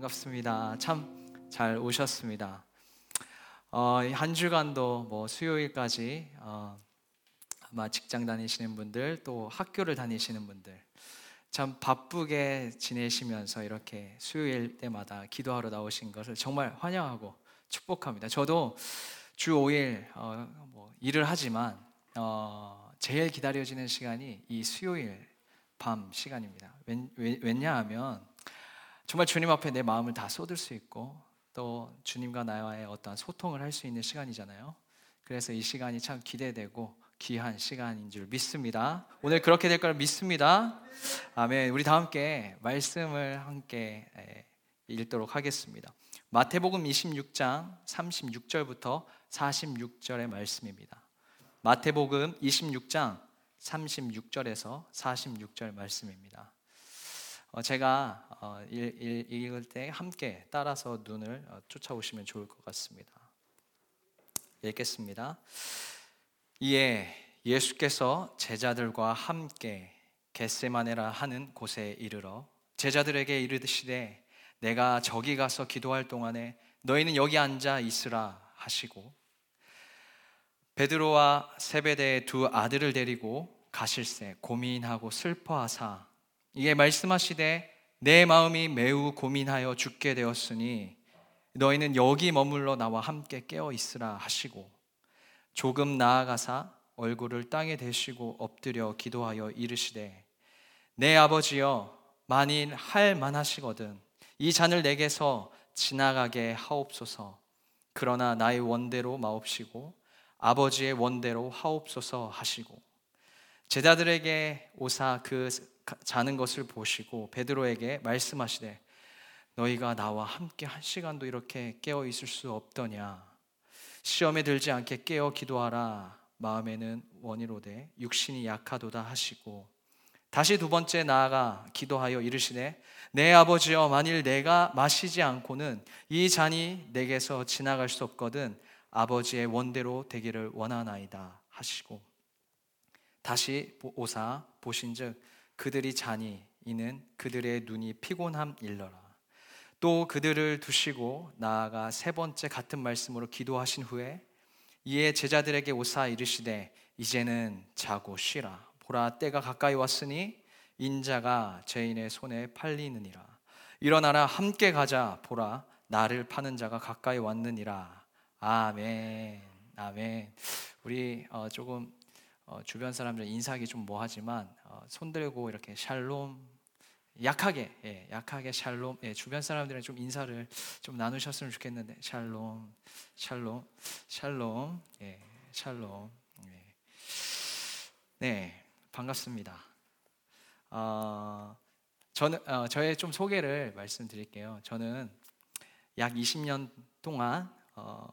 반갑습니다. 참 잘 오셨습니다. 어, 한 주간도 뭐 수요일까지 어, 아마 직장 다니시는 분들 또 학교를 다니시는 분들 참 바쁘게 지내시면서 이렇게 수요일 때마다 기도하러 나오신 것을 정말 환영하고 축복합니다. 저도 주 5일 어, 뭐 일을 하지만 어, 제일 기다려지는 시간이 이 수요일 밤 시간입니다. 왜냐하면 정말 주님 앞에 내 마음을 다 쏟을 수 있고 또 주님과 나와의 어떤 소통을 할 수 있는 시간이잖아요. 그래서 이 시간이 참 기대되고 귀한 시간인 줄 믿습니다. 오늘 그렇게 될 걸 믿습니다. 아멘. 우리 다 함께 말씀을 함께 읽도록 하겠습니다. 마태복음 26장 36절부터 46절의 말씀입니다. 마태복음 26장 36절에서 46절 말씀입니다. 어, 제가 어, 읽을 때 함께 따라서 눈을 어, 쫓아오시면 좋을 것 같습니다. 읽겠습니다. 이에 예수께서 제자들과 함께 겟세마네라 하는 곳에 이르러 제자들에게 이르시되 내가 저기 가서 기도할 동안에 너희는 여기 앉아 있으라 하시고 베드로와 세베대의 두 아들을 데리고 가실새 고민하고 슬퍼하사 이게 말씀하시되 내 마음이 매우 고민하여 죽게 되었으니 너희는 여기 머물러 나와 함께 깨어 있으라 하시고 조금 나아가사 얼굴을 땅에 대시고 엎드려 기도하여 이르시되 내 아버지여 만일 할 만하시거든 이 잔을 내게서 지나가게 하옵소서. 그러나 나의 원대로 마옵시고 아버지의 원대로 하옵소서 하시고 제자들에게 오사 그 자는 것을 보시고 베드로에게 말씀하시되 너희가 나와 함께 한 시간도 이렇게 깨어 있을 수 없더냐? 시험에 들지 않게 깨어 기도하라. 마음에는 원이로되 육신이 약하도다 하시고. 다시 두 번째 나아가 기도하여 이르시되 내 아버지여 만일 내가 마시지 않고는 이 잔이 내게서 지나갈 수 없거든 아버지의 원대로 되기를 원하나이다 하시고. 다시 오사 보신즉 그들이 자니 이는 그들의 눈이 피곤함 일러라. 또 그들을 두시고 나아가 세 번째 같은 말씀으로 기도하신 후에 이에 제자들에게 오사 이르시되 이제는 자고 쉬라. 보라 때가 가까이 왔으니 인자가 죄인의 손에 팔리느니라. 일어나라 함께 가자. 보라 나를 파는 자가 가까이 왔느니라. 아멘. 아멘. 우리 어, 조금 어, 주변 사람들 인사하기 좀 뭐하지만 어, 손 들고 이렇게 샬롬 약하게 예, 약하게 샬롬 예, 주변 사람들은 좀 인사를 좀 나누셨으면 좋겠는데 샬롬 샬롬 샬롬 예, 샬롬 예. 네 반갑습니다. 어, 저는 어, 저의 좀 소개를 말씀드릴게요. 저는 약 20년 동안 어,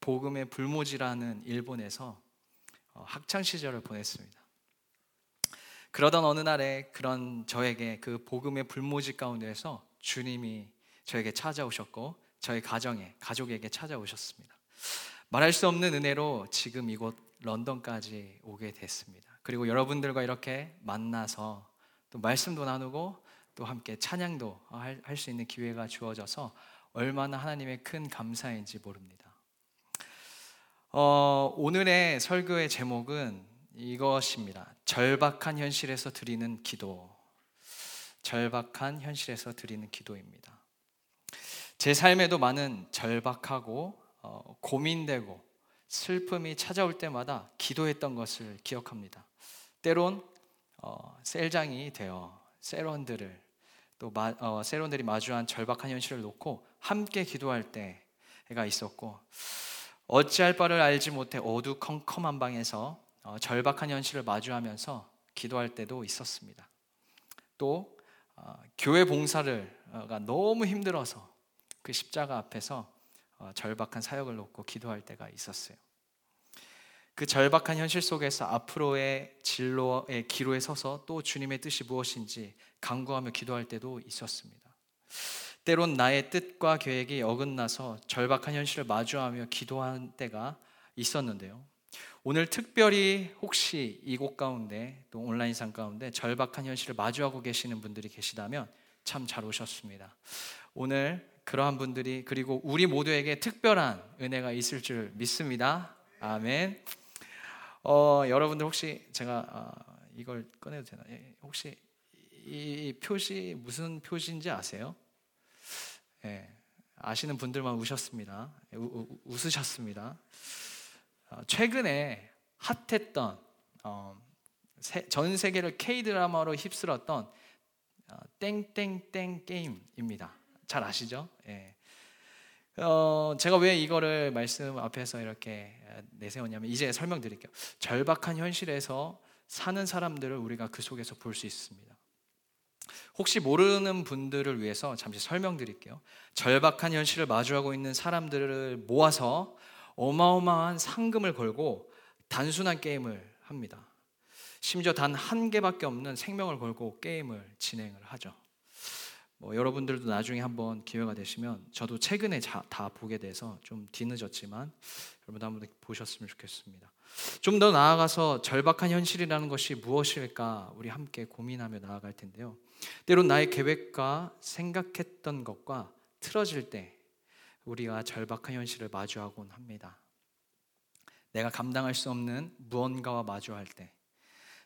복음의 불모지라는 일본에서 어, 학창 시절을 보냈습니다. 그러던 어느 날에 그런 저에게 그 복음의 불모지 가운데에서 주님이 저에게 찾아오셨고 저희 가정에 가족에게 찾아오셨습니다. 말할 수 없는 은혜로 지금 이곳 런던까지 오게 됐습니다. 그리고 여러분들과 이렇게 만나서 또 말씀도 나누고 또 함께 찬양도 할 수 있는 기회가 주어져서 얼마나 하나님의 큰 감사인지 모릅니다. 어, 오늘의 설교의 제목은 이것입니다. 절박한 현실에서 드리는 기도. 절박한 현실에서 드리는 기도입니다. 제 삶에도 많은 절박하고 어, 고민되고 슬픔이 찾아올 때마다 기도했던 것을 기억합니다. 때론 어, 셀장이 되어 세론들을 또 마, 어, 세론들이 마주한 절박한 현실을 놓고 함께 기도할 때가 있었고 어찌할 바를 알지 못해 어두컴컴한 방에서 어, 절박한 현실을 마주하면서 기도할 때도 있었습니다. 또 어, 교회 봉사를가 너무 힘들어서 그 십자가 앞에서 어, 절박한 사역을 놓고 기도할 때가 있었어요. 그 절박한 현실 속에서 앞으로의 진로의 기로에 서서 또 주님의 뜻이 무엇인지 강구하며 기도할 때도 있었습니다. 때론 나의 뜻과 계획이 어긋나서 절박한 현실을 마주하며 기도한 때가 있었는데요. 오늘 특별히 혹시 이곳 가운데 또 온라인상 가운데 절박한 현실을 마주하고 계시는 분들이 계시다면 참 잘 오셨습니다. 오늘 그러한 분들이 그리고 우리 모두에게 특별한 은혜가 있을 줄 믿습니다. 아멘. 어, 여러분들 혹시 제가 어, 이걸 꺼내도 되나? 예, 혹시 이 표시 무슨 표시인지 아세요? 예, 아시는 분들만 우셨습니다. 우, 우, 웃으셨습니다. 어, 최근에 핫했던 어, 세, 전 세계를 K 드라마로 휩쓸었던 어, 땡땡땡 게임입니다. 잘 아시죠? 예. 어, 제가 왜 이거를 말씀 앞에서 이렇게 내세웠냐면 이제 설명드릴게요. 절박한 현실에서 사는 사람들을 우리가 그 속에서 볼 수 있습니다. 혹시 모르는 분들을 위해서 잠시 설명드릴게요. 절박한 현실을 마주하고 있는 사람들을 모아서 어마어마한 상금을 걸고 단순한 게임을 합니다. 심지어 단 한 개밖에 없는 생명을 걸고 게임을 진행을 하죠. 뭐 여러분들도 나중에 한번 기회가 되시면 저도 최근에 자, 다 보게 돼서 좀 뒤늦었지만 여러분도 한번 보셨으면 좋겠습니다. 좀 더 나아가서 절박한 현실이라는 것이 무엇일까 우리 함께 고민하며 나아갈 텐데요. 때론 나의 계획과 생각했던 것과 틀어질 때 우리가 절박한 현실을 마주하곤 합니다. 내가 감당할 수 없는 무언가와 마주할 때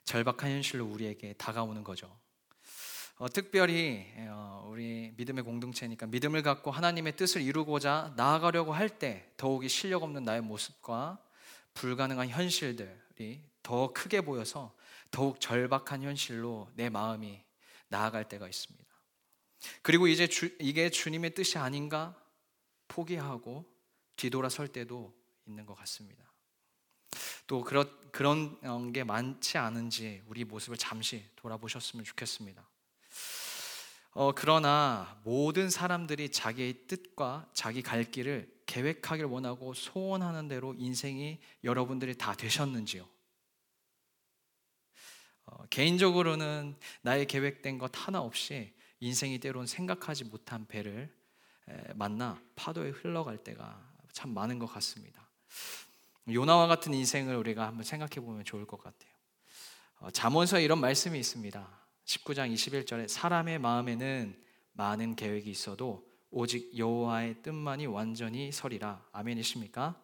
절박한 현실로 우리에게 다가오는 거죠. 어, 특별히 어, 우리 믿음의 공동체니까 믿음을 갖고 하나님의 뜻을 이루고자 나아가려고 할 때 더욱이 실력 없는 나의 모습과 불가능한 현실들이 더 크게 보여서 더욱 절박한 현실로 내 마음이 나아갈 때가 있습니다. 그리고 이제 주, 이게 주님의 뜻이 아닌가 포기하고 뒤돌아설 때도 있는 것 같습니다. 또 그런 그런 게 많지 않은지 우리 모습을 잠시 돌아보셨으면 좋겠습니다. 어, 그러나 모든 사람들이 자기의 뜻과 자기 갈 길을 계획하길 원하고 소원하는 대로 인생이 여러분들이 다 되셨는지요? 어, 개인적으로는 나의 계획된 것 하나 없이 인생이 때론 생각하지 못한 배를 에, 만나 파도에 흘러갈 때가 참 많은 것 같습니다. 요나와 같은 인생을 우리가 한번 생각해 보면 좋을 것 같아요. 어, 잠언서에 이런 말씀이 있습니다. 19장 21절에 사람의 마음에는 많은 계획이 있어도 오직 여호와의 뜻만이 완전히 서리라. 아멘이십니까?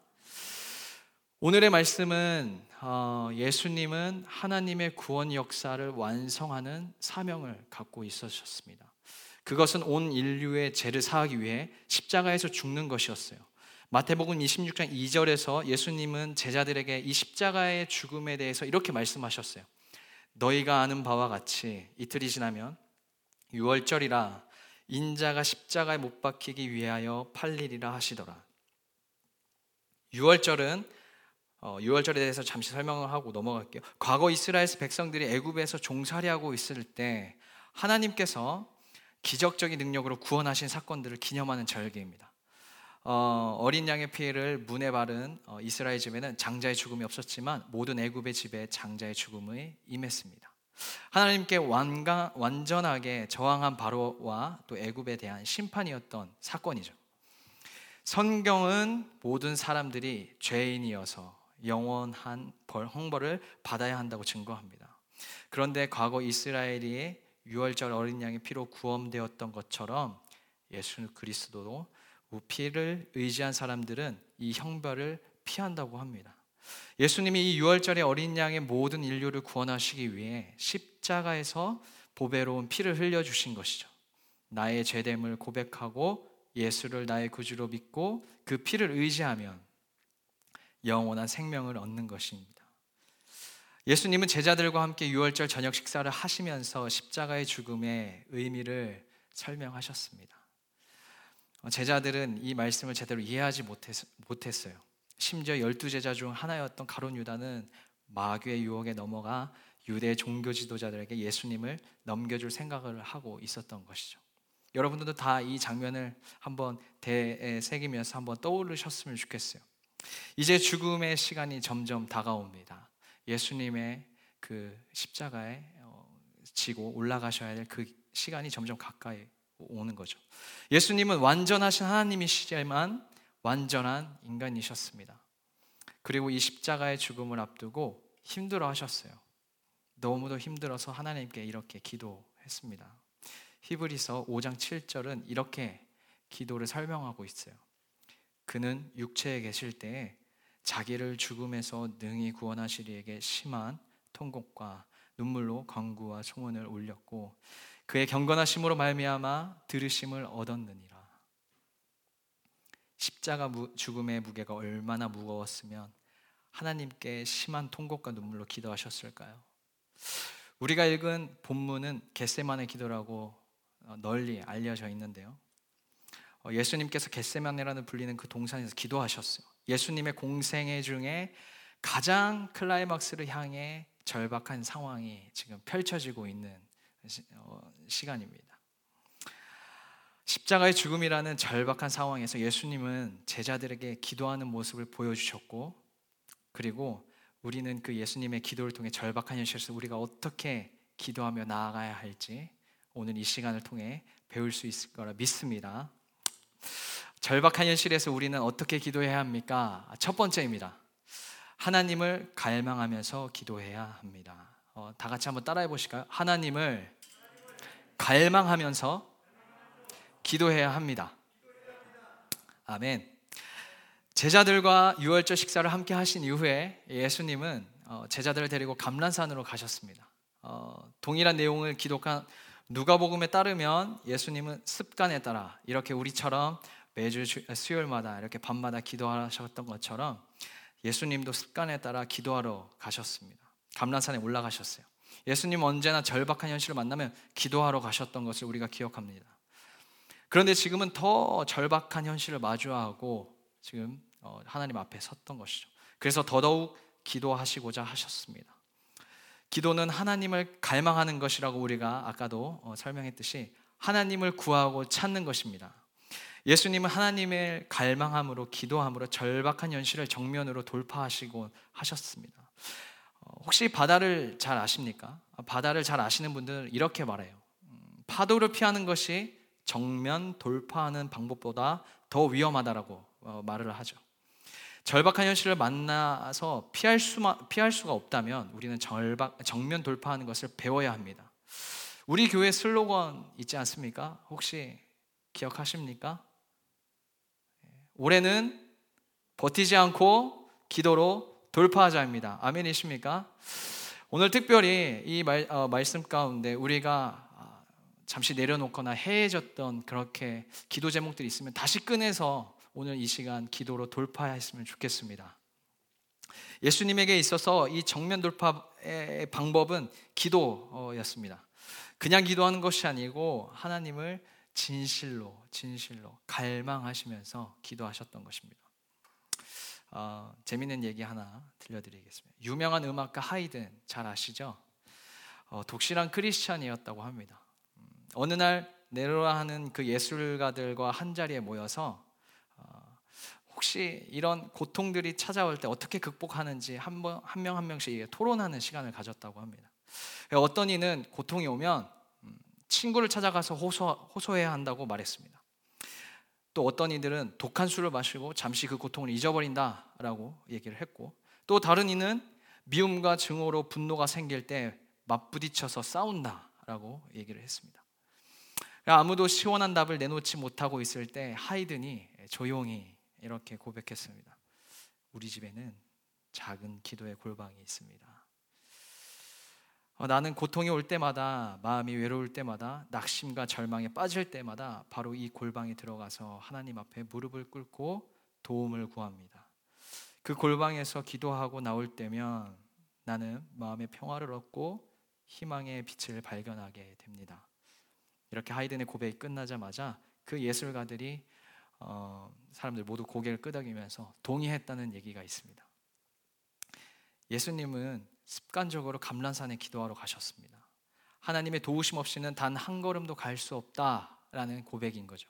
오늘의 말씀은 어, 예수님은 하나님의 구원 역사를 완성하는 사명을 갖고 있으셨습니다. 그것은 온 인류의 죄를 사하기 위해 십자가에서 죽는 것이었어요. 마태복음 26장 2절에서 예수님은 제자들에게 이 십자가의 죽음에 대해서 이렇게 말씀하셨어요. 너희가 아는 바와 같이 이틀이 지나면 유월절이라 인자가 십자가에 못 박히기 위하여 팔리리라 하시더라. 유월절은 어, 유월절에 대해서 잠시 설명을 하고 넘어갈게요. 과거 이스라엘 백성들이 애굽에서 종살이하고 있을 때 하나님께서 기적적인 능력으로 구원하신 사건들을 기념하는 절기입니다. 어, 어린 양의 피해를 문에 바른 어, 이스라엘 집에는 장자의 죽음이 없었지만 모든 애굽의 집에 장자의 죽음이 임했습니다. 하나님께 완강, 완전하게 저항한 바로와 또 애굽에 대한 심판이었던 사건이죠. 성경은 모든 사람들이 죄인이어서 영원한 벌, 형벌을 받아야 한다고 증거합니다. 그런데 과거 이스라엘이 유월절 어린 양의 피로 구원되었던 것처럼 예수 그리스도도 피를 의지한 사람들은 이 형벌을 피한다고 합니다. 예수님이 이 유월절의 어린 양의 모든 인류를 구원하시기 위해 십자가에서 보배로운 피를 흘려 주신 것이죠. 나의 죄됨을 고백하고 예수를 나의 구주로 믿고 그 피를 의지하면 영원한 생명을 얻는 것입니다. 예수님은 제자들과 함께 유월절 저녁 식사를 하시면서 십자가의 죽음의 의미를 설명하셨습니다. 어, 제자들은 이 말씀을 제대로 이해하지 못했, 어요 심지어 열두 제자 중 하나였던 가론 유다는 마귀의 유혹에 넘어가 유대 종교 지도자들에게 예수님을 넘겨줄 생각을 하고 있었던 것이죠. 여러분들도 다 이 장면을 한번 대새기면서 한번 떠오르셨으면 좋겠어요. 이제 죽음의 시간이 점점 다가옵니다. 예수님의 그 십자가에 어, 지고 올라가셔야 될 그 시간이 점점 가까이 오는 거죠. 예수님은 완전하신 하나님이시지만 완전한 인간이셨습니다. 그리고 이 십자가의 죽음을 앞두고 힘들어 하셨어요. 너무도 힘들어서 하나님께 이렇게 기도했습니다. 히브리서 5장 7절은 이렇게 기도를 설명하고 있어요. 그는 육체에 계실 때에 자기를 죽음에서 능히 구원하시리에게 심한 통곡과 눈물로 강구와 소원을 올렸고 그의 경건하심으로 말미암아 들으심을 얻었느니라. 십자가 죽음의 무게가 얼마나 무거웠으면 하나님께 심한 통곡과 눈물로 기도하셨을까요? 우리가 읽은 본문은 겟세만의 기도라고 어, 널리 알려져 있는데요. 어, 예수님께서 겟세만이라는 불리는 그 동산에서 기도하셨어요. 예수님의 공생애 중에 가장 클라이막스를 향해 절박한 상황이 지금 펼쳐지고 있는 어, 시간입니다. 십자가의 죽음이라는 절박한 상황에서 예수님은 제자들에게 기도하는 모습을 보여주셨고, 그리고 우리는 그 예수님의 기도를 통해 절박한 현실에서 우리가 어떻게 기도하며 나아가야 할지 오늘 이 시간을 통해 배울 수 있을 거라 믿습니다. 절박한 현실에서 우리는 어떻게 기도해야 합니까? 첫 번째입니다. 하나님을 갈망하면서 기도해야 합니다. 어, 다 같이 한번 따라해 보실까요? 하나님을 갈망하면서 기도해야 합니다. 아멘. 제자들과 유월절 식사를 함께 하신 이후에 예수님은 어, 제자들을 데리고 감란산으로 가셨습니다. 어, 동일한 내용을 기록한 누가복음에 따르면 예수님은 습관에 따라 이렇게 우리처럼 매주 수요일마다 이렇게 밤마다 기도하셨던 것처럼 예수님도 습관에 따라 기도하러 가셨습니다. 감란산에 올라가셨어요. 예수님 언제나 절박한 현실을 만나면 기도하러 가셨던 것을 우리가 기억합니다. 그런데 지금은 더 절박한 현실을 마주하고 지금 어, 하나님 앞에 섰던 것이죠. 그래서 더더욱 기도하시고자 하셨습니다. 기도는 하나님을 갈망하는 것이라고 우리가 아까도 어, 설명했듯이 하나님을 구하고 찾는 것입니다. 예수님은 하나님을 갈망함으로 기도함으로 절박한 현실을 정면으로 돌파하시고 하셨습니다. 어, 혹시 바다를 잘 아십니까? 바다를 잘 아시는 분들은 이렇게 말해요. 음, 파도를 피하는 것이 정면 돌파하는 방법보다 더 위험하다라고 어, 말을 하죠. 절박한 현실을 만나서 피할 수만 피할 수가 없다면 우리는 절박 정면 돌파하는 것을 배워야 합니다. 우리 교회 슬로건 있지 않습니까? 혹시 기억하십니까? 올해는 버티지 않고 기도로 돌파하자입니다. 아멘이십니까? 오늘 특별히 이 말, 어, 말씀 가운데 우리가 아, 잠시 내려놓거나 해해졌던 그렇게 기도 제목들이 있으면 다시 꺼내서 오늘 이 시간 기도로 돌파했으면 좋겠습니다. 예수님에게 있어서 이 정면 돌파의 방법은 기도였습니다. 그냥 기도하는 것이 아니고 하나님을 진실로 진실로 갈망하시면서 기도하셨던 것입니다. 어, 재밌는 얘기 하나 들려드리겠습니다. 유명한 음악가 하이든 잘 아시죠? 어, 독실한 크리스찬이었다고 합니다. 음, 어느 날 네로라 하는 그 예술가들과 한 자리에 모여서 어, 혹시 이런 고통들이 찾아올 때 어떻게 극복하는지 한명 한, 한 명씩 토론하는 시간을 가졌다고 합니다. 어떤 이는 고통이 오면 친구를 찾아가서 호소, 호소해야 한다고 말했습니다. 또 어떤 이들은 독한 술을 마시고 잠시 그 고통을 잊어버린다라고 얘기를 했고 또 다른 이는 미움과 증오로 분노가 생길 때 맞부딪혀서 싸운다라고 얘기를 했습니다. 아무도 시원한 답을 내놓지 못하고 있을 때 하이든이 조용히 이렇게 고백했습니다. 우리 집에는 작은 기도의 골방이 있습니다. 어, 나는 고통이 올 때마다 마음이 외로울 때마다 낙심과 절망에 빠질 때마다 바로 이 골방에 들어가서 하나님 앞에 무릎을 꿇고 도움을 구합니다. 그 골방에서 기도하고 나올 때면 나는 마음의 평화를 얻고 희망의 빛을 발견하게 됩니다. 이렇게 하이든의 고백이 끝나자마자 그 예술가들이 어, 사람들 모두 고개를 끄덕이면서 동의했다는 얘기가 있습니다. 예수님은 습관적으로 감란산에 기도하러 가셨습니다. 하나님의 도우심 없이는 단 한 걸음도 갈 수 없다라는 고백인 거죠.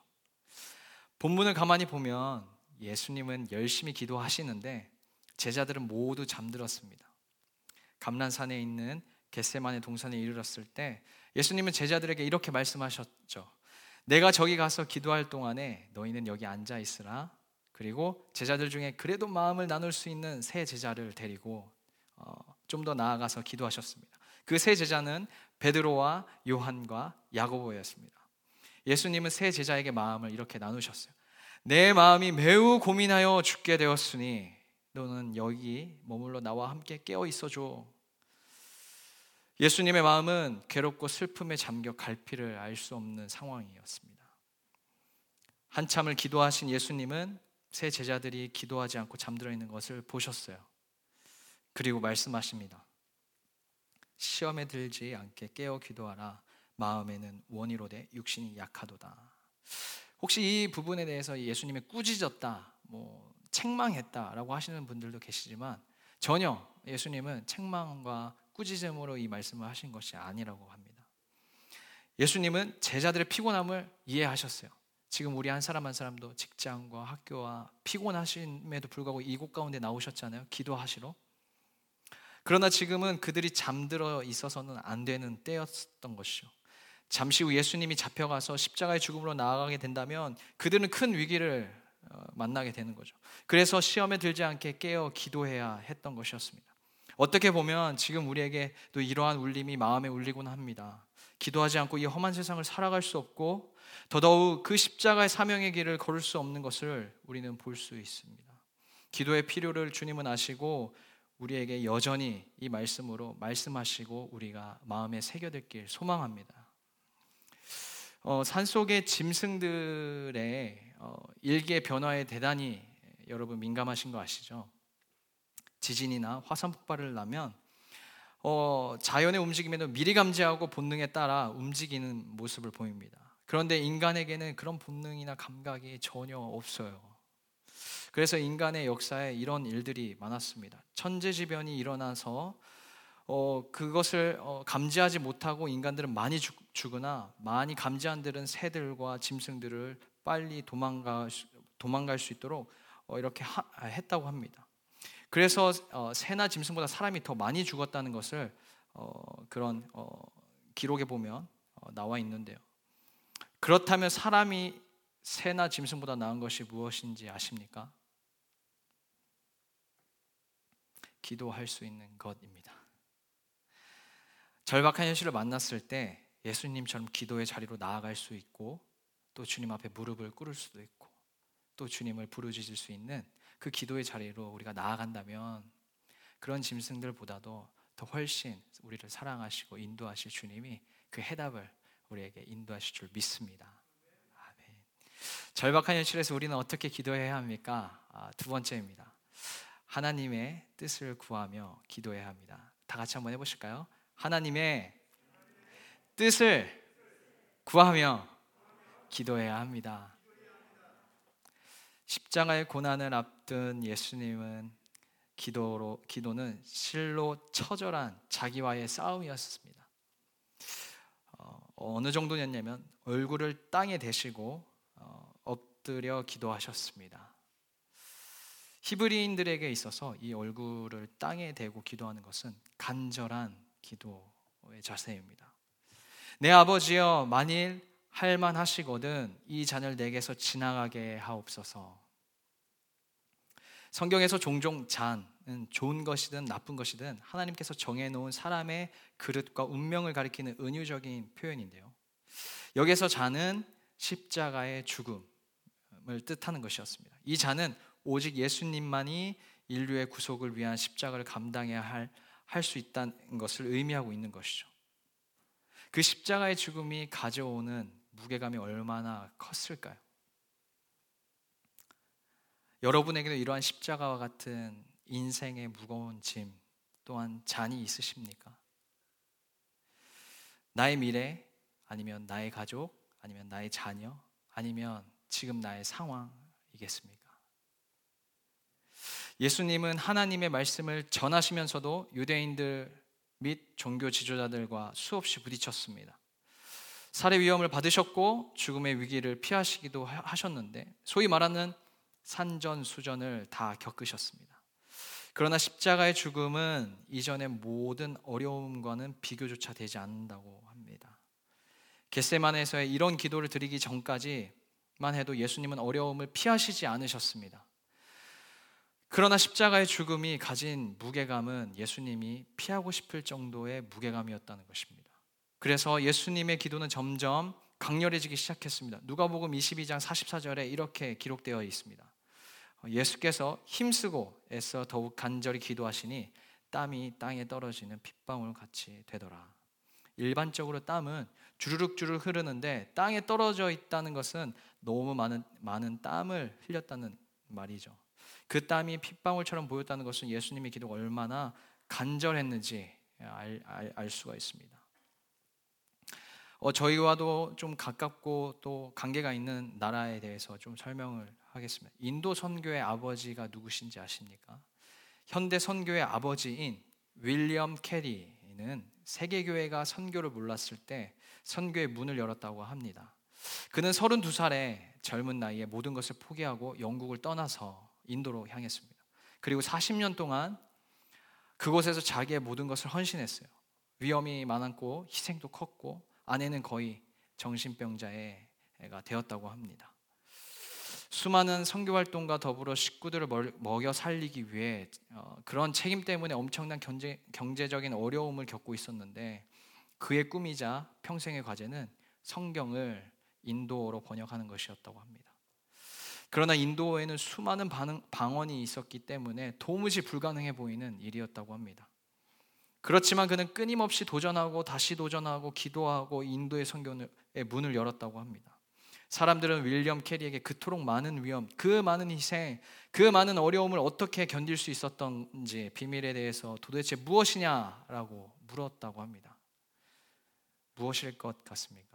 본문을 가만히 보면 예수님은 열심히 기도하시는데 제자들은 모두 잠들었습니다. 감란산에 있는 겟세만의 동산에 이르렀을 때 예수님은 제자들에게 이렇게 말씀하셨죠. 내가 저기 가서 기도할 동안에 너희는 여기 앉아 있으라. 그리고 제자들 중에 그래도 마음을 나눌 수 있는 세 제자를 데리고 어, 좀 더 나아가서 기도하셨습니다. 그 세 제자는 베드로와 요한과 야고보였습니다. 예수님은 세 제자에게 마음을 이렇게 나누셨어요. 내 마음이 매우 고민하여 죽게 되었으니 너는 여기 머물러 나와 함께 깨어 있어 줘. 예수님의 마음은 괴롭고 슬픔에 잠겨 갈피를 알 수 없는 상황이었습니다. 한참을 기도하신 예수님은 세 제자들이 기도하지 않고 잠들어 있는 것을 보셨어요. 그리고 말씀하십니다. 시험에 들지 않게 깨어 기도하라. 마음에는 원이로되 육신이 약하도다. 혹시 이 부분에 대해서 예수님이 꾸짖었다, 뭐 책망했다라고 하시는 분들도 계시지만 전혀 예수님은 책망과 꾸짖음으로 이 말씀을 하신 것이 아니라고 합니다. 예수님은 제자들의 피곤함을 이해하셨어요. 지금 우리 한 사람 한 사람도 직장과 학교와 피곤하심에도 불구하고 이곳 가운데 나오셨잖아요. 기도하시러. 그러나 지금은 그들이 잠들어 있어서는 안 되는 때였던 것이죠. 잠시 후 예수님이 잡혀가서 십자가의 죽음으로 나아가게 된다면 그들은 큰 위기를 어, 만나게 되는 거죠. 그래서 시험에 들지 않게 깨어 기도해야 했던 것이었습니다. 어떻게 보면 지금 우리에게 또 이러한 울림이 마음에 울리곤 합니다. 기도하지 않고 이 험한 세상을 살아갈 수 없고 더더욱 그 십자가의 사명의 길을 걸을 수 없는 것을 우리는 볼 수 있습니다. 기도의 필요를 주님은 아시고 우리에게 여전히 이 말씀으로 말씀하시고 우리가 마음에 새겨들길 소망합니다. 어, 산속의 짐승들의 어, 일기의 변화에 대단히 여러분 민감하신 거 아시죠? 지진이나 화산 폭발을 나면 어, 자연의 움직임에도 미리 감지하고 본능에 따라 움직이는 모습을 보입니다. 그런데 인간에게는 그런 본능이나 감각이 전혀 없어요. 그래서 인간의 역사에 이런 일들이 많았습니다. 천재지변이 일어나서 어, 그것을 어, 감지하지 못하고 인간들은 많이 죽, 죽으나 많이 감지한 들은 새들과 짐승들을 빨리 도망가, 도망갈 수 있도록 어, 이렇게 하, 했다고 합니다. 그래서 어, 새나 짐승보다 사람이 더 많이 죽었다는 것을 어, 그런 어, 기록에 보면 어, 나와 있는데요. 그렇다면 사람이 새나 짐승보다 나은 것이 무엇인지 아십니까? 기도할 수 있는 것입니다. 절박한 현실을 만났을 때 예수님처럼 기도의 자리로 나아갈 수 있고 또 주님 앞에 무릎을 꿇을 수도 있고 또 주님을 부르짖을 수 있는 그 기도의 자리로 우리가 나아간다면 그런 짐승들보다도 더 훨씬 우리를 사랑하시고 인도하실 주님이 그 해답을 우리에게 인도하실 줄 믿습니다. 아멘. 절박한 현실에서 우리는 어떻게 기도해야 합니까? 아, 두 번째입니다. 하나님의 뜻을 구하며 기도해야 합니다. 다 같이 한번 해보실까요? 하나님의 뜻을 구하며 기도해야 합니다. 십자가의 고난을 앞둔 예수님은 기도로 기도는 실로 처절한 자기와의 싸움이었습니다. 어, 느 정도였냐면 얼굴을 땅에 대시고 어, 엎드려 기도하셨습니다. 히브리인들에게 있어서 이 얼굴을 땅에 대고 기도하는 것은 간절한 기도의 자세입니다. 내 아버지여 만일 할만하시거든 이 잔을 내게서 지나가게 하옵소서. 성경에서 종종 잔은 좋은 것이든 나쁜 것이든 하나님께서 정해놓은 사람의 그릇과 운명을 가리키는 은유적인 표현인데요. 여기서 잔은 십자가의 죽음을 뜻하는 것이었습니다. 이 잔은 오직 예수님만이 인류의 구속을 위한 십자가를 감당해야 할 할 수 있다는 것을 의미하고 있는 것이죠. 그 십자가의 죽음이 가져오는 무게감이 얼마나 컸을까요? 여러분에게도 이러한 십자가와 같은 인생의 무거운 짐 또한 잔이 있으십니까? 나의 미래 아니면 나의 가족 아니면 나의 자녀 아니면 지금 나의 상황이겠습니까? 예수님은 하나님의 말씀을 전하시면서도 유대인들 및 종교 지도자들과 수없이 부딪혔습니다. 살해 위험을 받으셨고 죽음의 위기를 피하시기도 하셨는데 소위 말하는 산전수전을 다 겪으셨습니다. 그러나 십자가의 죽음은 이전의 모든 어려움과는 비교조차 되지 않는다고 합니다. 겟세만에서의 이런 기도를 드리기 전까지만 해도 예수님은 어려움을 피하시지 않으셨습니다. 그러나 십자가의 죽음이 가진 무게감은 예수님이 피하고 싶을 정도의 무게감이었다는 것입니다. 그래서 예수님의 기도는 점점 강렬해지기 시작했습니다. 누가복음 22장 44절에 이렇게 기록되어 있습니다. 예수께서 힘쓰고 애써 더욱 간절히 기도하시니 땀이 땅에 떨어지는 핏방울 같이 되더라. 일반적으로 땀은 주르륵 주르륵 흐르는데 땅에 떨어져 있다는 것은 너무 많은 많은 땀을 흘렸다는 말이죠. 그 땀이 핏방울처럼 보였다는 것은 예수님의 기도가 얼마나 간절했는지 알, 알, 알 수가 있습니다. 어, 저희와도 좀 가깝고 또 관계가 있는 나라에 대해서 좀 설명을 하겠습니다. 인도 선교의 아버지가 누구신지 아십니까? 현대 선교의 아버지인 윌리엄 캐리는 세계 교회가 선교를 몰랐을 때 선교의 문을 열었다고 합니다. 그는 32살에 젊은 나이에 모든 것을 포기하고 영국을 떠나서 인도로 향했습니다. 그리고 40년 동안 그곳에서 자기의 모든 것을 헌신했어요. 위험이 많았고 희생도 컸고 아내는 거의 정신병자가 되었다고 합니다. 수많은 선교 활동과 더불어 식구들을 먹여 살리기 위해 어, 그런 책임 때문에 엄청난 경제, 경제적인 어려움을 겪고 있었는데 그의 꿈이자 평생의 과제는 성경을 인도어로 번역하는 것이었다고 합니다. 그러나 인도어에는 수많은 방언이 있었기 때문에 도무지 불가능해 보이는 일이었다고 합니다. 그렇지만 그는 끊임없이 도전하고 다시 도전하고 기도하고 인도의 성경의 문을 열었다고 합니다. 사람들은 윌리엄 캐리에게 그토록 많은 위험, 그 많은 희생, 그 많은 어려움을 어떻게 견딜 수 있었던지 비밀에 대해서 도대체 무엇이냐라고 물었다고 합니다. 무엇일 것 같습니까?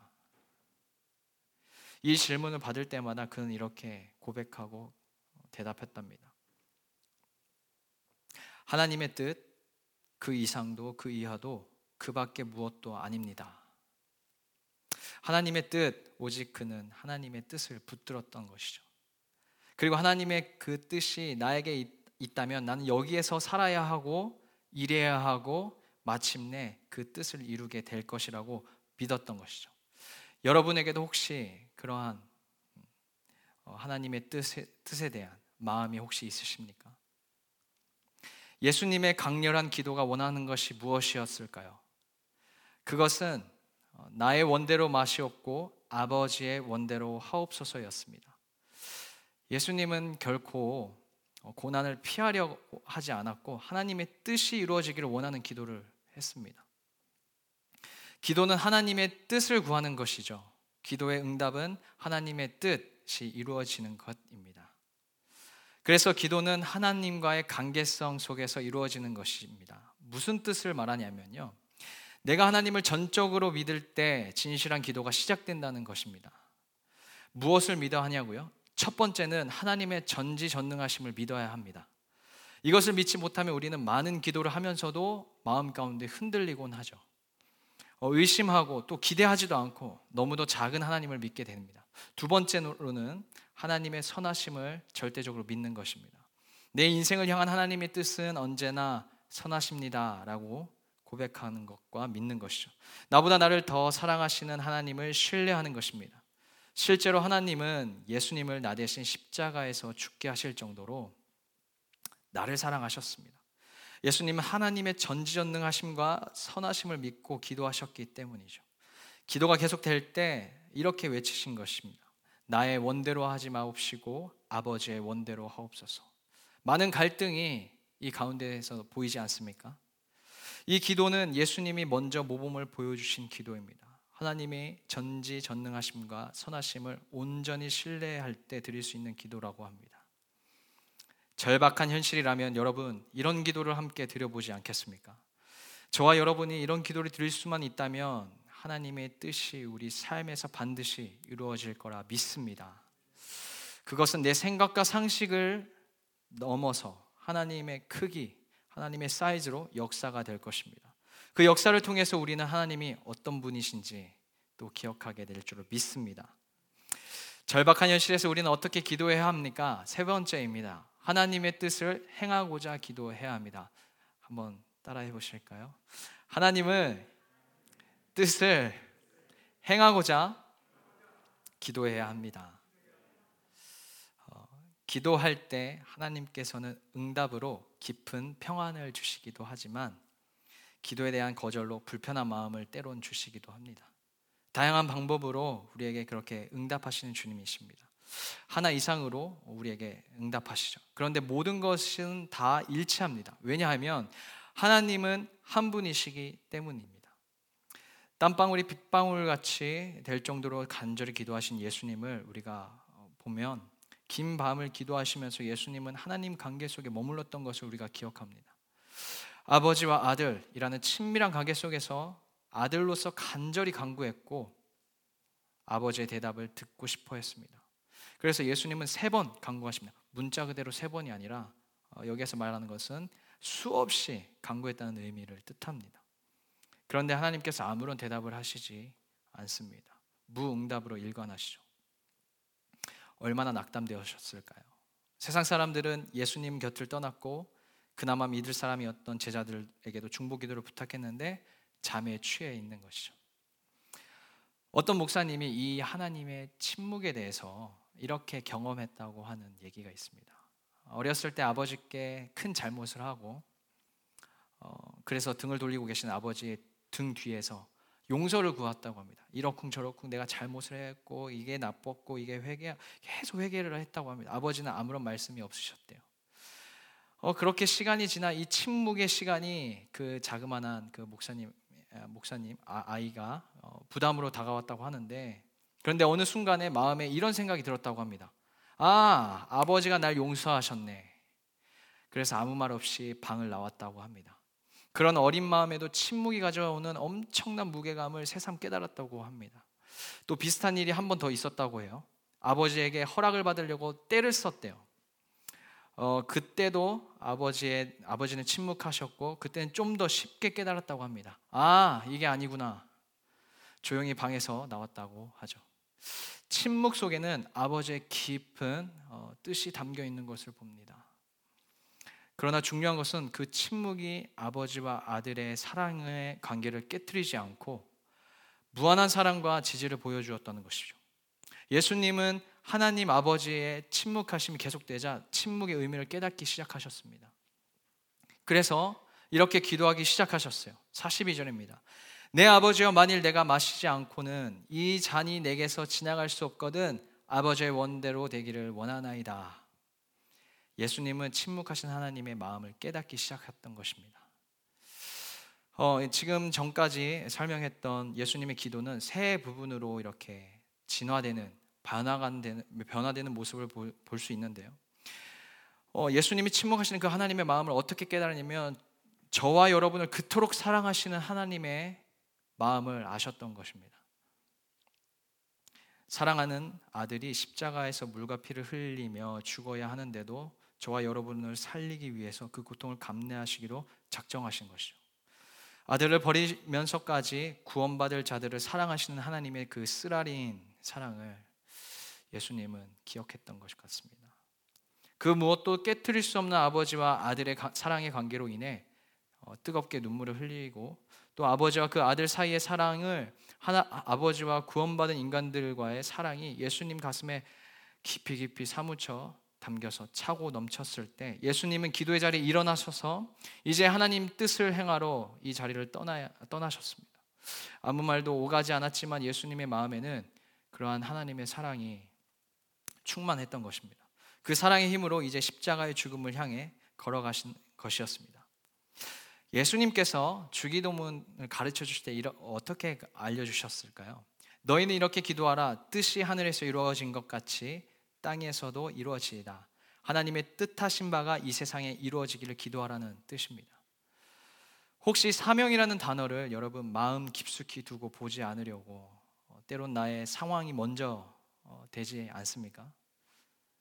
이 질문을 받을 때마다 그는 이렇게 고백하고 대답했답니다. 하나님의 뜻, 그 이상도 그 이하도 그 밖에 무엇도 아닙니다. 하나님의 뜻, 오직 그는 하나님의 뜻을 붙들었던 것이죠. 그리고 하나님의 그 뜻이 나에게 있다면 나는 여기에서 살아야 하고 일해야 하고 마침내 그 뜻을 이루게 될 것이라고 믿었던 것이죠. 여러분에게도 혹시 그러한 어, 하나님의 뜻에, 뜻에 대한 마음이 혹시 있으십니까? 예수님의 강렬한 기도가 원하는 것이 무엇이었을까요? 그것은 어, 나의 원대로 마시옵고 아버지의 원대로 하옵소서였습니다. 예수님은 결코 어, 고난을 피하려고 하지 않았고 하나님의 뜻이 이루어지기를 원하는 기도를 했습니다. 기도는 하나님의 뜻을 구하는 것이죠. 기도의 응답은 하나님의 뜻이 이루어지는 것입니다. 그래서 기도는 하나님과의 관계성 속에서 이루어지는 것입니다. 무슨 뜻을 말하냐면요. 내가 하나님을 전적으로 믿을 때 진실한 기도가 시작된다는 것입니다. 무엇을 믿어야 하냐고요? 첫 번째는 하나님의 전지전능하심을 믿어야 합니다. 이것을 믿지 못하면 우리는 많은 기도를 하면서도 마음 가운데 흔들리곤 하죠. 어, 의심하고 또 기대하지도 않고 너무도 작은 하나님을 믿게 됩니다. 두 번째로는 하나님의 선하심을 절대적으로 믿는 것입니다. 내 인생을 향한 하나님의 뜻은 언제나 선하십니다라고 고백하는 것과 믿는 것이죠. 나보다 나를 더 사랑하시는 하나님을 신뢰하는 것입니다. 실제로 하나님은 예수님을 나 대신 십자가에서 죽게 하실 정도로 나를 사랑하셨습니다. 예수님은 하나님의 전지전능하심과 선하심을 믿고 기도하셨기 때문이죠. 기도가 계속될 때 이렇게 외치신 것입니다. 나의 원대로 하지 마옵시고 아버지의 원대로 하옵소서. 많은 갈등이 이 가운데에서 보이지 않습니까? 이 기도는 예수님이 먼저 모범을 보여주신 기도입니다. 하나님의 전지전능하심과 선하심을 온전히 신뢰할 때 드릴 수 있는 기도라고 합니다. 절박한 현실이라면 여러분 이런 기도를 함께 드려보지 않겠습니까? 저와 여러분이 이런 기도를 드릴 수만 있다면 하나님의 뜻이 우리 삶에서 반드시 이루어질 거라 믿습니다. 그것은 내 생각과 상식을 넘어서 하나님의 크기, 하나님의 사이즈로 역사가 될 것입니다. 그 역사를 통해서 우리는 하나님이 어떤 분이신지 또 기억하게 될 줄을 믿습니다. 절박한 현실에서 우리는 어떻게 기도해야 합니까? 세 번째입니다. 하나님의 뜻을 행하고자 기도해야 합니다. 한번 따라해 보실까요? 하나님은 뜻을 행하고자 기도해야 합니다. 기도할 때 하나님께서는 응답으로 깊은 평안을 주시기도 하지만 기도에 대한 거절로 불편한 마음을 때론 주시기도 합니다. 다양한 방법으로 우리에게 그렇게 응답하시는 주님이십니다. 하나 이상으로 우리에게 응답하시죠. 그런데 모든 것은 다 일치합니다. 왜냐하면 하나님은 한 분이시기 때문입니다. 땀방울이 빗방울 같이 될 정도로 간절히 기도하신 예수님을 우리가 보면 긴 밤을 기도하시면서 예수님은 하나님 관계 속에 머물렀던 것을 우리가 기억합니다. 아버지와 아들이라는 친밀한 관계 속에서 아들로서 간절히 간구했고 아버지의 대답을 듣고 싶어 했습니다. 그래서 예수님은 세번 간구하십니다. 문자 그대로 세 번이 아니라 어, 여기에서 말하는 것은 수없이 간구했다는 의미를 뜻합니다. 그런데 하나님께서 아무런 대답을 하시지 않습니다. 무응답으로 일관하시죠. 얼마나 낙담되셨을까요? 세상 사람들은 예수님 곁을 떠났고 그나마 믿을 사람이었던 제자들에게도 중보기도를 부탁했는데 잠에 취해 있는 것이죠. 어떤 목사님이 이 하나님의 침묵에 대해서 이렇게 경험했다고 하는 얘기가 있습니다. 어렸을 때 아버지께 큰 잘못을 하고 어, 그래서 등을 돌리고 계신 아버지의 등 뒤에서 용서를 구했다고 합니다. 이러쿵 저러쿵 내가 잘못을 했고 이게 나빴고 이게 회개 계속 회개를 했다고 합니다. 아버지는 아무런 말씀이 없으셨대요. 어, 그렇게 시간이 지나 이 침묵의 시간이 그 자그마한 그 목사님 목사님 아, 이가 어, 부담으로 다가왔다고 하는데 그런데 어느 순간에 마음에 이런 생각이 들었다고 합니다. 아, 아버지가 날 용서하셨네. 그래서 아무 말 없이 방을 나왔다고 합니다. 그런 어린 마음에도 침묵이 가져오는 엄청난 무게감을 새삼 깨달았다고 합니다. 또 비슷한 일이 한 번 더 있었다고 해요. 아버지에게 허락을 받으려고 때를 썼대요. 어, 그때도 아버지의 아버지는 침묵하셨고 그때는 좀 더 쉽게 깨달았다고 합니다. 아, 이게 아니구나. 조용히 방에서 나왔다고 하죠. 침묵 속에는 아버지의 깊은 어, 뜻이 담겨 있는 것을 봅니다. 그러나 중요한 것은 그 침묵이 아버지와 아들의 사랑의 관계를 깨뜨리지 않고 무한한 사랑과 지지를 보여주었다는 것이죠. 예수님은 하나님 아버지의 침묵하심이 계속되자 침묵의 의미를 깨닫기 시작하셨습니다. 그래서 이렇게 기도하기 시작하셨어요. 42절입니다. 내 아버지여 만일 내가 마시지 않고는 이 잔이 내게서 지나갈 수 없거든 아버지의 원대로 되기를 원하나이다. 예수님은 침묵하신 하나님의 마음을 깨닫기 시작했던 것입니다. 어, 지금 전까지 설명했던 예수님의 기도는 세 부분으로 이렇게 진화되는 변화되는, 변화되는 모습을 볼 수 있는데요. 어, 예수님이 침묵하시는 그 하나님의 마음을 어떻게 깨달으냐면 저와 여러분을 그토록 사랑하시는 하나님의 마음을 아셨던 것입니다. 사랑하는 아들이 십자가에서 물과 피를 흘리며 죽어야 하는데도 저와 여러분을 살리기 위해서 그 고통을 감내하시기로 작정하신 것이죠. 아들을 버리면서까지 구원받을 자들을 사랑하시는 하나님의 그 쓰라린 사랑을 예수님은 기억했던 것 같습니다. 그 무엇도 깨뜨릴 수 없는 아버지와 아들의 사랑의 관계로 인해 어, 뜨겁게 눈물을 흘리고 또 아버지와 그 아들 사이의 사랑을 하나 아버지와 구원받은 인간들과의 사랑이 예수님 가슴에 깊이 깊이 사무쳐 담겨서 차고 넘쳤을 때 예수님은 기도의 자리에 일어나셔서 이제 하나님 뜻을 행하러 이 자리를 떠나 떠나셨습니다. 아무 말도 오가지 않았지만 예수님의 마음에는 그러한 하나님의 사랑이 충만했던 것입니다. 그 사랑의 힘으로 이제 십자가의 죽음을 향해 걸어가신 것이었습니다. 예수님께서 주기도문을 가르쳐 주실 때 어떻게 알려 주셨을까요? 너희는 이렇게 기도하라. 뜻이 하늘에서 이루어진 것 같이 땅에서도 이루어지이다. 하나님의 뜻하신 바가 이 세상에 이루어지기를 기도하라는 뜻입니다. 혹시 사명이라는 단어를 여러분 마음 깊숙이 두고 보지 않으려고 어, 때론 나의 상황이 먼저 어, 되지 않습니까?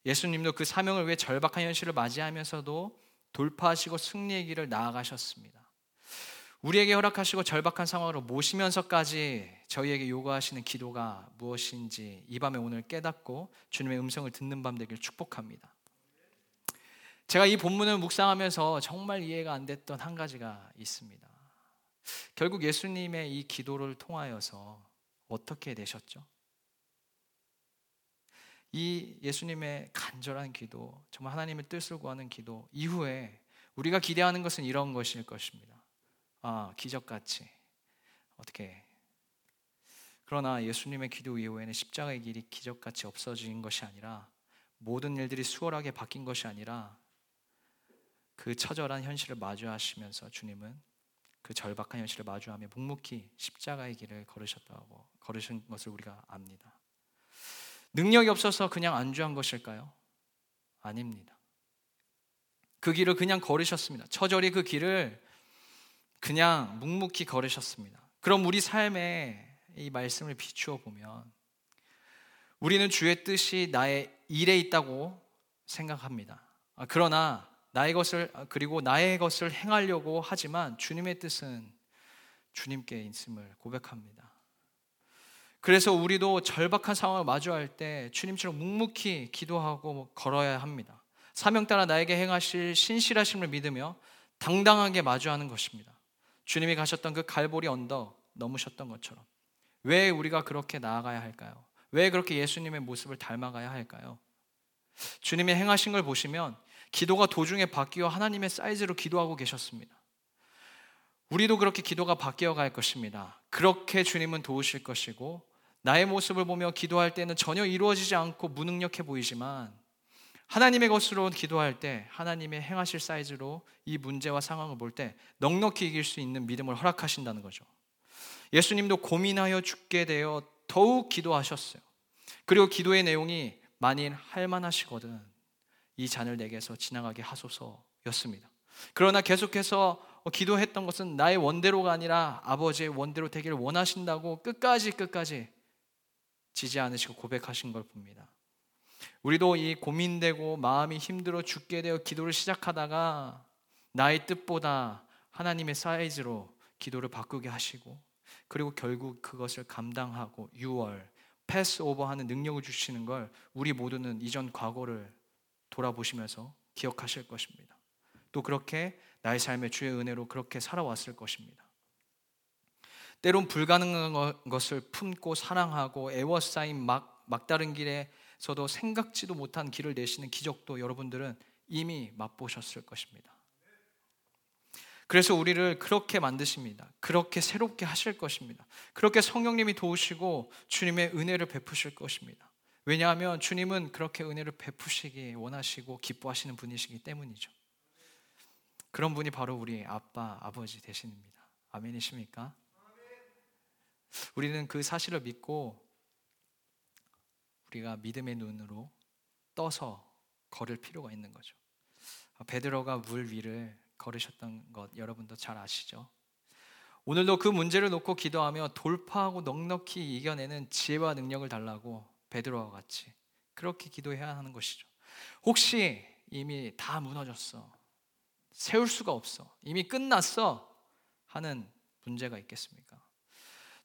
예수님도 그 사명을 왜 절박한 현실을 맞이하면서도 돌파하시고 승리의 길을 나아가셨습니다. 우리에게 허락하시고 절박한 상황으로 모시면서까지 저희에게 요구하시는 기도가 무엇인지 이 밤에 오늘 깨닫고 주님의 음성을 듣는 밤 되길 축복합니다. 제가 이 본문을 묵상하면서 정말 이해가 안 됐던 한 가지가 있습니다. 결국 예수님의 이 기도를 통하여서 어떻게 되셨죠? 이 예수님의 간절한 기도, 정말 하나님의 뜻을 구하는 기도 이후에 우리가 기대하는 것은 이런 것일 것입니다. 아, 기적같이 어떻게 그러나 예수님의 기도 이후에는 십자가의 길이 기적같이 없어진 것이 아니라 모든 일들이 수월하게 바뀐 것이 아니라 그 처절한 현실을 마주하시면서 주님은 그 절박한 현실을 마주하며 묵묵히 십자가의 길을 걸으셨다고 걸으신 것을 우리가 압니다. 능력이 없어서 그냥 안주한 것일까요? 아닙니다. 그 길을 그냥 걸으셨습니다. 처절히 그 길을 그냥 묵묵히 걸으셨습니다. 그럼 우리 삶에 이 말씀을 비추어 보면 우리는 주의 뜻이 나의 일에 있다고 생각합니다. 아, 그러나 나의 것을 아, 그리고 나의 것을 행하려고 하지만 주님의 뜻은 주님께 있음을 고백합니다. 그래서 우리도 절박한 상황을 마주할 때 주님처럼 묵묵히 기도하고 걸어야 합니다. 사명 따라 나에게 행하실 신실하심을 믿으며 당당하게 마주하는 것입니다. 주님이 가셨던 그 갈보리 언덕 넘으셨던 것처럼 왜 우리가 그렇게 나아가야 할까요? 왜 그렇게 예수님의 모습을 닮아가야 할까요? 주님의 행하신 걸 보시면 기도가 도중에 바뀌어 하나님의 사이즈로 기도하고 계셨습니다. 우리도 그렇게 기도가 바뀌어 갈 것입니다. 그렇게 주님은 도우실 것이고 나의 모습을 보며 기도할 때는 전혀 이루어지지 않고 무능력해 보이지만 하나님의 것으로 기도할 때 하나님의 행하실 사이즈로 이 문제와 상황을 볼 때 넉넉히 이길 수 있는 믿음을 허락하신다는 거죠. 예수님도 고민하여 죽게 되어 더욱 기도하셨어요. 그리고 기도의 내용이 만일 할만하시거든 이 잔을 내게서 지나가게 하소서였습니다. 그러나 계속해서 기도했던 것은 나의 원대로가 아니라 아버지의 원대로 되기를 원하신다고 끝까지 끝까지 지지 않으시고 고백하신 걸 봅니다. 우리도 이 고민되고 마음이 힘들어 죽게 되어 기도를 시작하다가 나의 뜻보다 하나님의 사이즈로 기도를 바꾸게 하시고 그리고 결국 그것을 감당하고 6월 패스오버하는 능력을 주시는 걸 우리 모두는 이전 과거를 돌아보시면서 기억하실 것입니다. 또 그렇게 나의 삶의 주의 은혜로 그렇게 살아왔을 것입니다. 때론 불가능한 것을 품고 사랑하고 애워싸인 막, 막다른 길에서도 생각지도 못한 길을 내시는 기적도 여러분들은 이미 맛보셨을 것입니다. 그래서 우리를 그렇게 만드십니다. 그렇게 새롭게 하실 것입니다. 그렇게 성령님이 도우시고 주님의 은혜를 베푸실 것입니다. 왜냐하면 주님은 그렇게 은혜를 베푸시기 원하시고 기뻐하시는 분이시기 때문이죠. 그런 분이 바로 우리 아빠, 아버지 되십니다. 아멘이십니까? 우리는 그 사실을 믿고 우리가 믿음의 눈으로 떠서 걸을 필요가 있는 거죠. 베드로가 물 위를 걸으셨던 것 여러분도 잘 아시죠? 오늘도 그 문제를 놓고 기도하며 돌파하고 넉넉히 이겨내는 지혜와 능력을 달라고 베드로와 같이 그렇게 기도해야 하는 것이죠. 혹시 이미 다 무너졌어. 세울 수가 없어. 이미 끝났어. 하는 문제가 있겠습니까?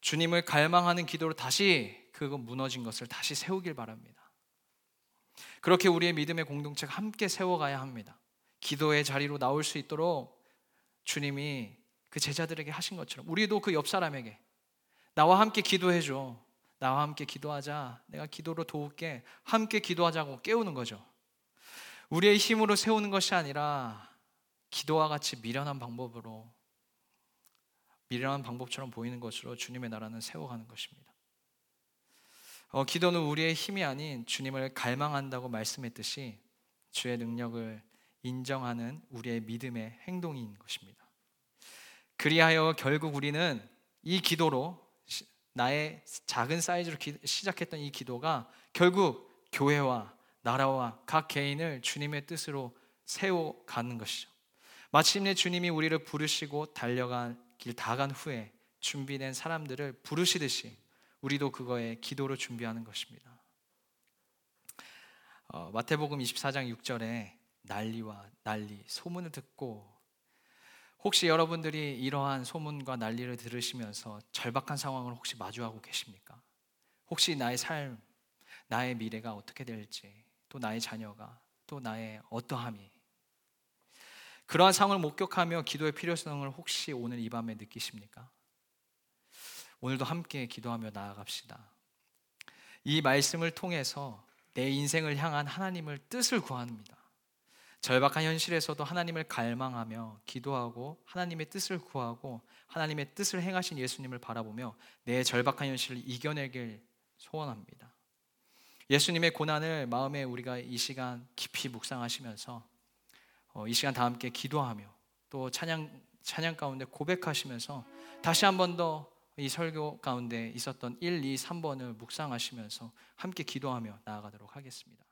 주님을 갈망하는 기도로 다시 그거 무너진 것을 다시 세우길 바랍니다. 그렇게 우리의 믿음의 공동체가 함께 세워가야 합니다. 기도의 자리로 나올 수 있도록 주님이 그 제자들에게 하신 것처럼 우리도 그 옆 사람에게 나와 함께 기도해 줘. 나와 함께 기도하자. 내가 기도로 도울게. 함께 기도하자고 깨우는 거죠. 우리의 힘으로 세우는 것이 아니라 기도와 같이 미련한 방법으로 미련한 방법처럼 보이는 것으로 주님의 나라는 세워가는 것입니다. 어, 기도는 우리의 힘이 아닌 주님을 갈망한다고 말씀했듯이 주의 능력을 인정하는 우리의 믿음의 행동인 것입니다. 그리하여 결국 우리는 이 기도로 나의 작은 사이즈로 기, 시작했던 이 기도가 결국 교회와 나라와 각 개인을 주님의 뜻으로 세워가는 것이죠. 마침내 주님이 우리를 부르시고 달려간 길 다 간 후에 준비된 사람들을 부르시듯이 우리도 그거에 기도로 준비하는 것입니다. 어, 마태복음 24장 6절에 난리와 난리, 소문을 듣고 혹시 여러분들이 이러한 소문과 난리를 들으시면서 절박한 상황을 혹시 마주하고 계십니까? 혹시 나의 삶, 나의 미래가 어떻게 될지, 또 나의 자녀가, 또 나의 어떠함이 그러한 상황을 목격하며 기도의 필요성을 혹시 오늘 이 밤에 느끼십니까? 오늘도 함께 기도하며 나아갑시다. 이 말씀을 통해서 내 인생을 향한 하나님을 뜻을 구합니다. 절박한 현실에서도 하나님을 갈망하며 기도하고 하나님의 뜻을 구하고 하나님의 뜻을 행하신 예수님을 바라보며 내 절박한 현실을 이겨내길 소원합니다. 예수님의 고난을 마음에 우리가 이 시간 깊이 묵상하시면서 어, 이 시간 다 함께 기도하며 또 찬양 찬양 가운데 고백하시면서 다시 한 번 더 이 설교 가운데 있었던 1, 2, 3번을 묵상하시면서 함께 기도하며 나아가도록 하겠습니다.